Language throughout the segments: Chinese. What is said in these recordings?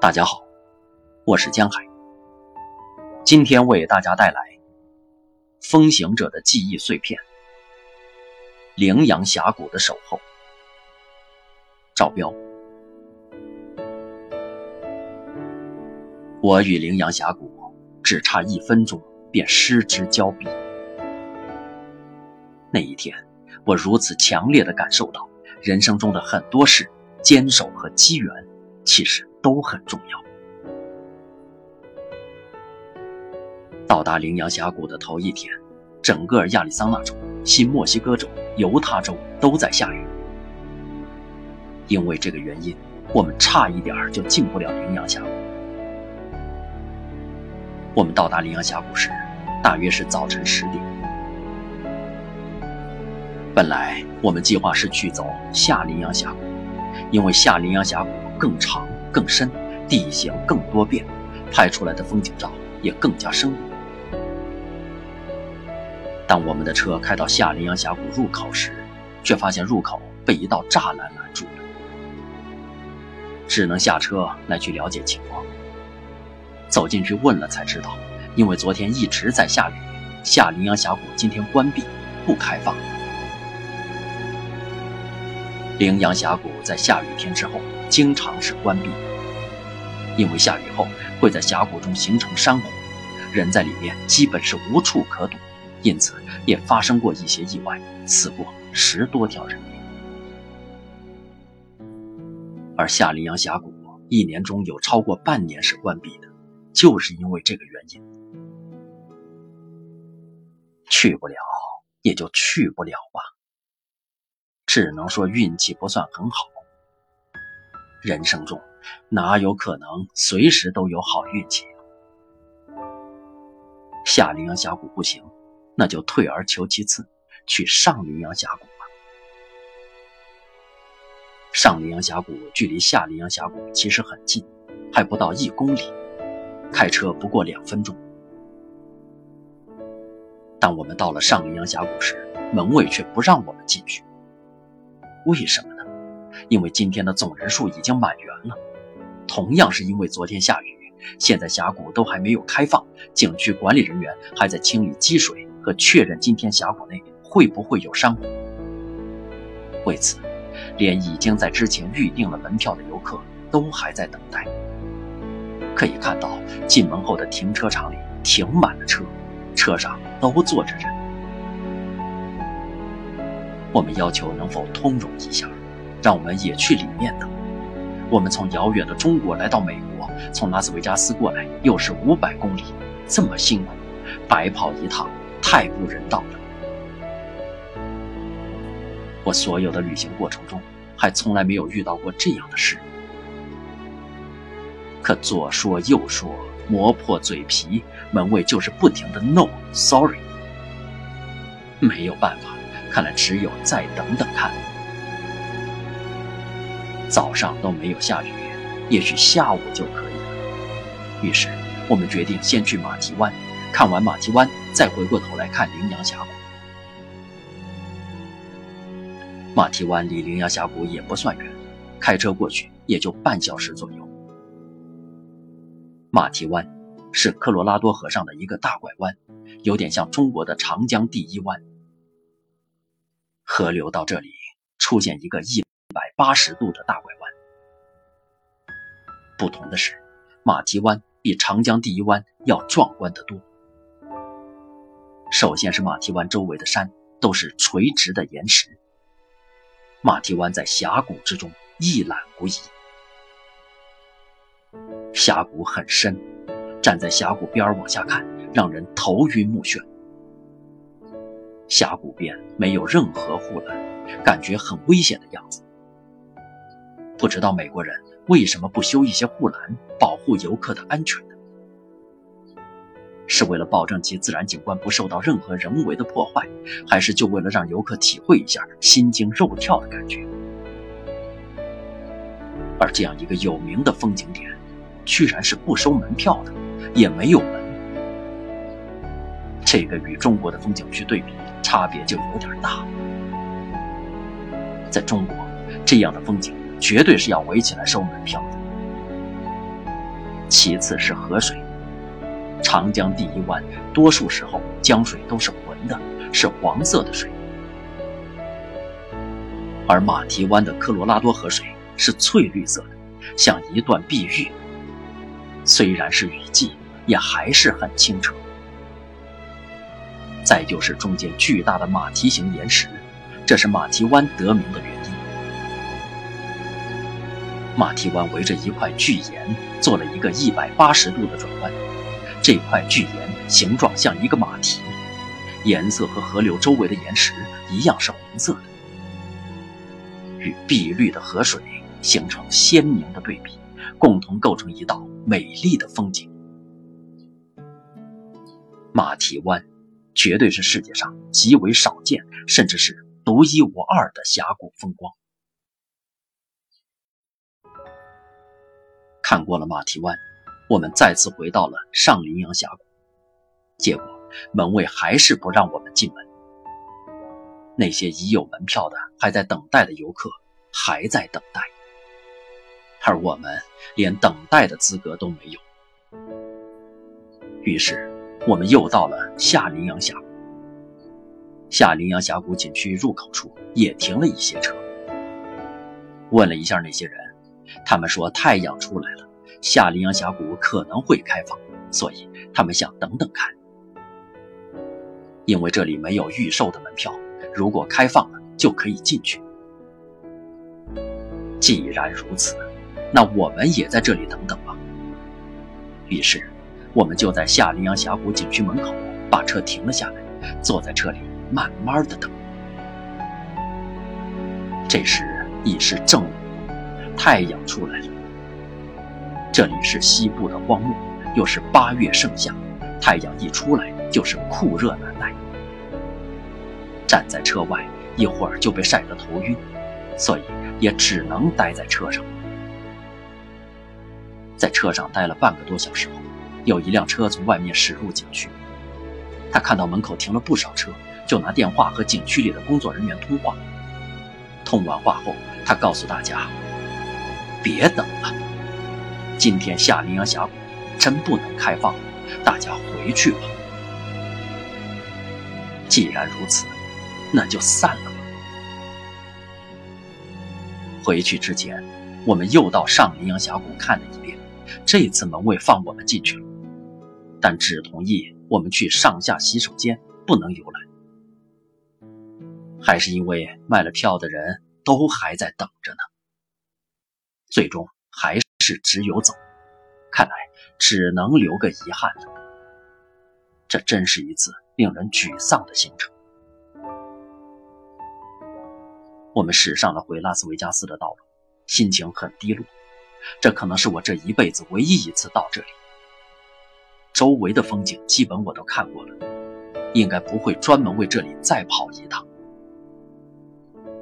大家好，我是江海。今天为大家带来《风行者的记忆碎片》——羚羊峡谷的守候。赵标，我与羚羊峡谷只差一分钟便失之交臂。那一天，我如此强烈的感受到，人生中的很多事，坚守和机缘，其实。都很重要。到达羚羊峡谷的头一天，整个亚利桑那州、新墨西哥州、犹他州都在下雨。因为这个原因，我们差一点就进不了羚羊峡谷。我们到达羚羊峡谷时，大约是早晨十点。本来我们计划是去走下羚羊峡谷，因为下羚羊峡谷更长。更深，地形更多变，拍出来的风景照也更加生动。当我们的车开到下羚羊峡谷入口时，却发现入口被一道栅栏拦住了，只能下车来去了解情况。走进去问了才知道，因为昨天一直在下雨，下羚羊峡谷今天关闭，不开放。羚羊峡谷在下雨天之后。经常是关闭，因为下雨后会在峡谷中形成山洪，人在里面基本是无处可躲，因此也发生过一些意外，死过十多条人命。而夏利羊峡谷一年中有超过半年是关闭的，就是因为这个原因。去不了也就去不了吧，只能说运气不算很好。人生中哪有可能随时都有好运气？下羚羊峡谷不行，那就退而求其次，去上羚羊峡谷吧。上羚羊峡谷距离下羚羊峡谷其实很近，还不到一公里，开车不过两分钟。当我们到了上羚羊峡谷时，门卫却不让我们进去，为什么？因为今天的总人数已经满员了，同样是因为昨天下雨，现在峡谷都还没有开放，景区管理人员还在清理积水和确认今天峡谷内会不会有山洪。为此，连已经在之前预订了门票的游客都还在等待。可以看到，进门后的停车场里停满了车，车上都坐着人。我们要求能否通融一下。让我们也去里面等。我们从遥远的中国来到美国，从拉斯维加斯过来又是五百公里，这么辛苦，白跑一趟，太不人道了。我所有的旅行过程中，还从来没有遇到过这样的事。可左说右说，磨破嘴皮，门卫就是不停的 “no sorry”。没有办法，看来只有再等等看。早上都没有下雨，也许下午就可以了。于是我们决定先去马蹄湾，看完马蹄湾，再回过头来看羚羊峡谷。马蹄湾离羚羊峡谷也不算远，开车过去也就半小时左右。马蹄湾是科罗拉多河上的一个大拐弯，有点像中国的长江第一湾。河流到这里出现一个异。八十度的大拐弯，不同的是，马蹄湾比长江第一湾要壮观得多。首先是马蹄湾周围的山都是垂直的岩石，马蹄湾在峡谷之中一览无遗。峡谷很深，站在峡谷边往下看，让人头晕目眩。峡谷边没有任何护栏，感觉很危险的样子。不知道美国人为什么不修一些护栏，保护游客的安全呢？是为了保证其自然景观不受到任何人为的破坏，还是就为了让游客体会一下心惊肉跳的感觉？而这样一个有名的风景点，居然是不收门票的，也没有门。这个与中国的风景区对比，差别就有点大。在中国，这样的风景。绝对是要围起来收门票的。其次是河水。长江第一湾多数时候江水都是浑的，是黄色的水，而马蹄湾的科罗拉多河水是翠绿色的，像一段碧玉。虽然是雨季，也还是很清澈。再就是中间巨大的马蹄形岩石，这是马蹄湾得名的原因。马蹄湾围着一块巨岩做了一个一百八十度的转弯。这块巨岩形状像一个马蹄，颜色和河流周围的岩石一样是红色的，与碧绿的河水形成鲜明的对比，共同构成一道美丽的风景。马蹄湾绝对是世界上极为少见，甚至是独一无二的峡谷风光。看过了马蹄湾。我们再次回到了上羚羊峡谷，结果门卫还是不让我们进门。那些已有门票的、还在等待的游客还在等待，而我们连等待的资格都没有。于是，我们又到了下羚羊峡谷。下羚羊峡谷景区入口处也停了一些车。问了一下那些人，他们说太阳出来了。下羚羊峡谷可能会开放，所以他们想等等看。因为这里没有预售的门票，如果开放了就可以进去。既然如此，那我们也在这里等等吧。于是，我们就在下羚羊峡谷景区门口把车停了下来，坐在车里慢慢的等。这时已是正午，太阳出来了。这里是西部的荒漠，又是八月盛夏，太阳一出来就是酷热难耐。站在车外一会儿就被晒得头晕，所以也只能待在车上。在车上待了半个多小时后，有一辆车从外面驶入景区。他看到门口停了不少车，就拿电话和景区里的工作人员通话。通完话后，他告诉大家：“别等了。”今天下羚羊峡谷真不能开放，大家回去吧。既然如此，那就散了吧。回去之前，我们又到上羚羊峡谷看了一遍。这次门卫放我们进去了，但只同意我们去上下洗手间，不能游览。还是因为卖了票的人都还在等着呢。最终还是。只有走，看来只能留个遗憾了。这真是一次令人沮丧的行程。我们驶上了回拉斯维加斯的道路，心情很低落。这可能是我这一辈子唯一一次到这里。周围的风景基本我都看过了，应该不会专门为这里再跑一趟。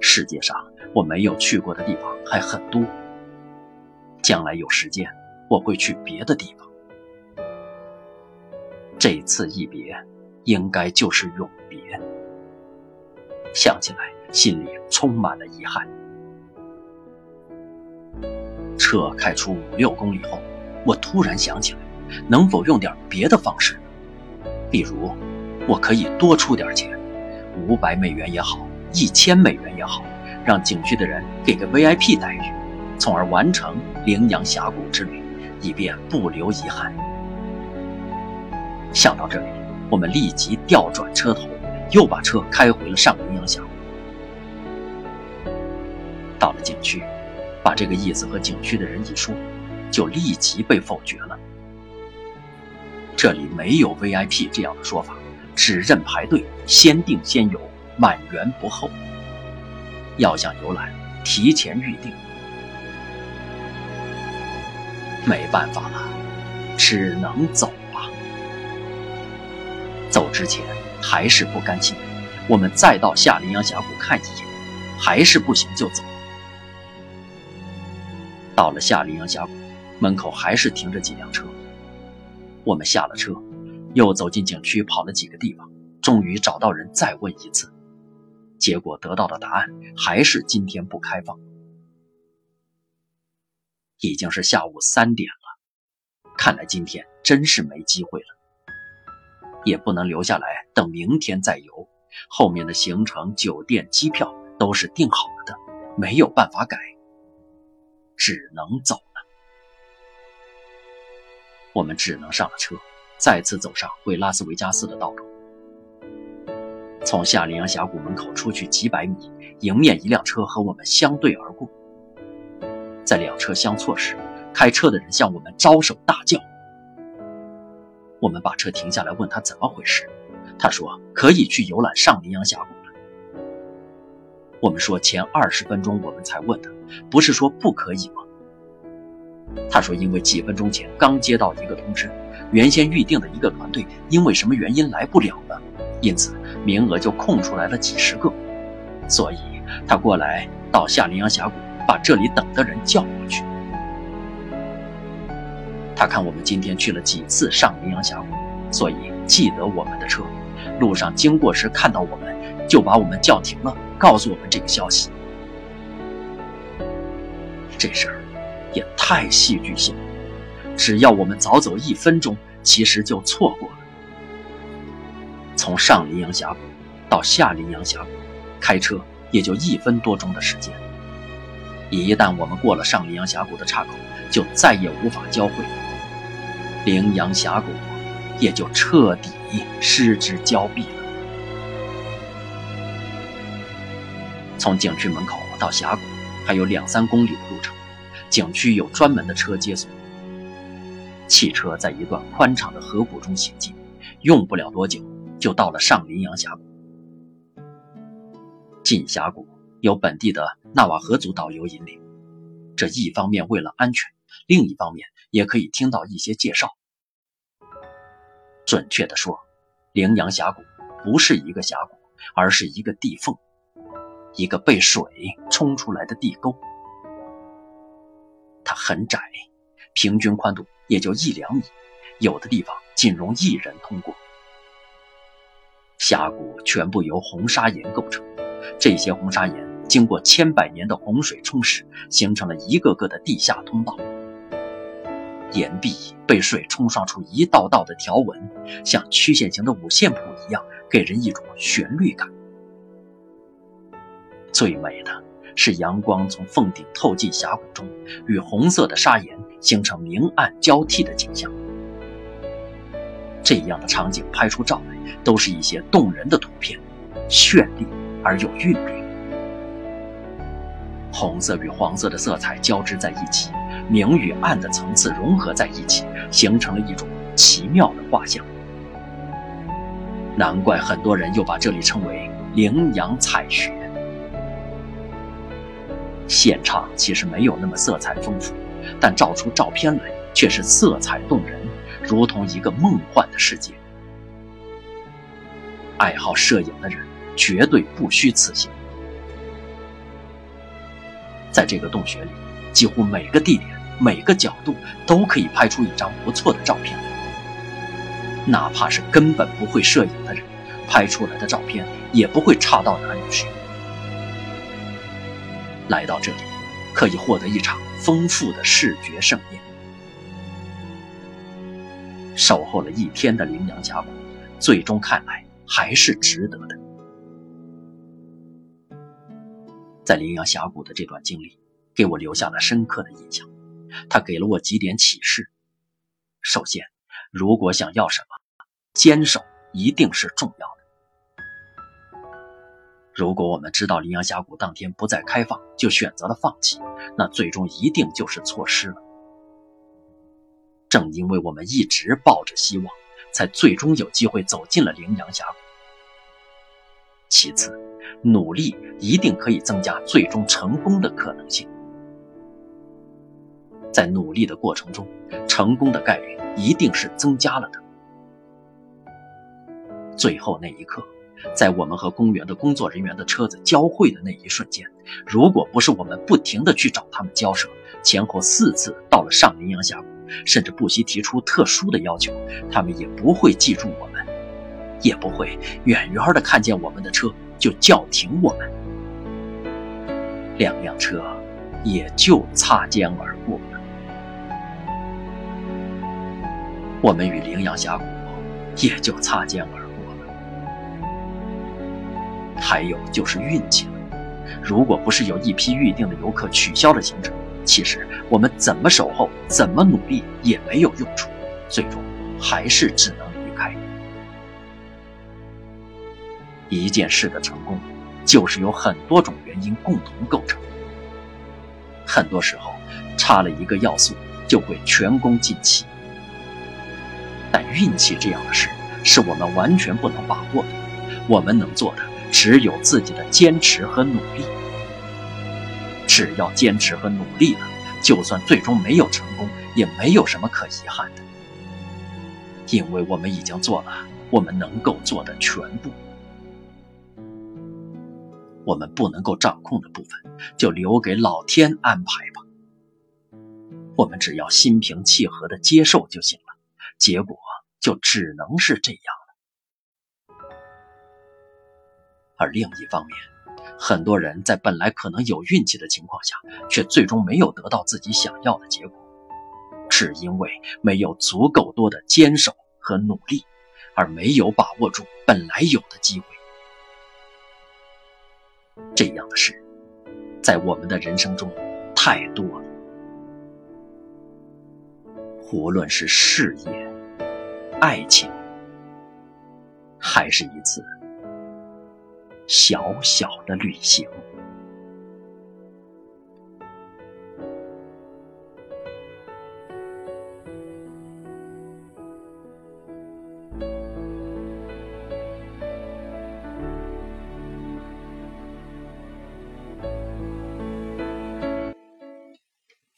世界上我没有去过的地方还很多。将来有时间，我会去别的地方。这次一别，应该就是永别。想起来，心里充满了遗憾。车开出五六公里后，我突然想起来，能否用点别的方式？比如，我可以多出点钱，五百美元也好，一千美元也好，让景区的人给个 VIP 待遇。从而完成羚羊峡谷之旅，以便不留遗憾。想到这里，我们立即调转车头，又把车开回了上羚羊峡谷。到了景区，把这个意思和景区的人一说，就立即被否决了。这里没有 VIP 这样的说法，只认排队，先定先游，满员不候。要想游览，提前预定。没办法了，只能走了。走之前还是不甘心，我们再到下羚羊峡谷看一眼，还是不行就走。到了下羚羊峡谷，门口还是停着几辆车。我们下了车，又走进景区，跑了几个地方，终于找到人再问一次，结果得到的答案还是今天不开放。已经是下午三点了，看来今天真是没机会了，也不能留下来等明天再游。后面的行程、酒店、机票都是订好了的，没有办法改，只能走了。我们只能上了车，再次走上回拉斯维加斯的道路。从夏林洋峡谷门口出去几百米，迎面一辆车和我们相对而过。在两车相错时，开车的人向我们招手大叫。我们把车停下来，问他怎么回事。他说可以去游览上羚羊峡谷了。我们说前二十分钟我们才问的，不是说不可以吗？他说因为几分钟前刚接到一个通知，原先预定的一个团队因为什么原因来不了了，因此名额就空出来了几十个，所以他过来到下羚羊峡谷。把这里等的人叫过去。他看我们今天去了几次上羚羊峡谷，所以记得我们的车。路上经过时看到我们，就把我们叫停了，告诉我们这个消息。这事儿也太戏剧性了。只要我们早走一分钟，其实就错过了。从上羚羊峡谷到下羚羊峡谷，开车也就一分多钟的时间。一旦我们过了上羚羊峡谷的岔口，就再也无法交汇，羚羊峡谷也就彻底失之交臂了。从景区门口到峡谷还有两三公里的路程，景区有专门的车接送。汽车在一段宽敞的河谷中行进，用不了多久就到了上羚羊峡谷。进峡谷。由本地的纳瓦河族导游引领，这一方面为了安全，另一方面也可以听到一些介绍。准确的说，羚羊峡谷不是一个峡谷，而是一个地缝，一个被水冲出来的地沟。它很窄，平均宽度也就一两米，有的地方仅容一人通过。峡谷全部由红砂岩构成，这些红砂岩。经过千百年的洪水冲蚀，形成了一个个的地下通道。岩壁被水冲刷出一道道的条纹，像曲线形的五线谱一样，给人一种旋律感。最美的是阳光从缝顶透进峡谷中，与红色的砂岩形成明暗交替的景象。这样的场景拍出照来，都是一些动人的图片，绚丽而有韵律。红色与黄色的色彩交织在一起，明与暗的层次融合在一起，形成了一种奇妙的画像。难怪很多人又把这里称为“羚羊彩雪”。现场其实没有那么色彩丰富，但照出照片来却是色彩动人，如同一个梦幻的世界。爱好摄影的人绝对不虚此行。在这个洞穴里，几乎每个地点、每个角度都可以拍出一张不错的照片。哪怕是根本不会摄影的人，拍出来的照片也不会差到哪里去。来到这里，可以获得一场丰富的视觉盛宴。守候了一天的羚羊峡谷，最终看来还是值得的。在羚羊峡谷的这段经历，给我留下了深刻的印象。它给了我几点启示：首先，如果想要什么，坚守一定是重要的。如果我们知道羚羊峡谷当天不再开放，就选择了放弃，那最终一定就是错失了。正因为我们一直抱着希望，才最终有机会走进了羚羊峡谷。其次，努力一定可以增加最终成功的可能性。在努力的过程中，成功的概率一定是增加了的。最后那一刻，在我们和公园的工作人员的车子交汇的那一瞬间，如果不是我们不停地去找他们交涉，前后四次到了上羚羊峡谷，甚至不惜提出特殊的要求，他们也不会记住我们，也不会远远的看见我们的车。就叫停我们，两辆车也就擦肩而过了。我们与羚羊峡谷也就擦肩而过了。还有就是运气了，如果不是有一批预定的游客取消了行程，其实我们怎么守候，怎么努力也没有用处，最终还是只能一件事的成功，就是由很多种原因共同构成。很多时候，差了一个要素，就会前功尽弃。但运气这样的事，是我们完全不能把握的。我们能做的，只有自己的坚持和努力。只要坚持和努力了，就算最终没有成功，也没有什么可遗憾的，因为我们已经做了我们能够做的全部。我们不能够掌控的部分，就留给老天安排吧。我们只要心平气和的接受就行了，结果就只能是这样了。而另一方面，很多人在本来可能有运气的情况下，却最终没有得到自己想要的结果，只因为没有足够多的坚守和努力，而没有把握住本来有的机会。这样的事，在我们的人生中太多了。无论是事业、爱情，还是一次小小的旅行。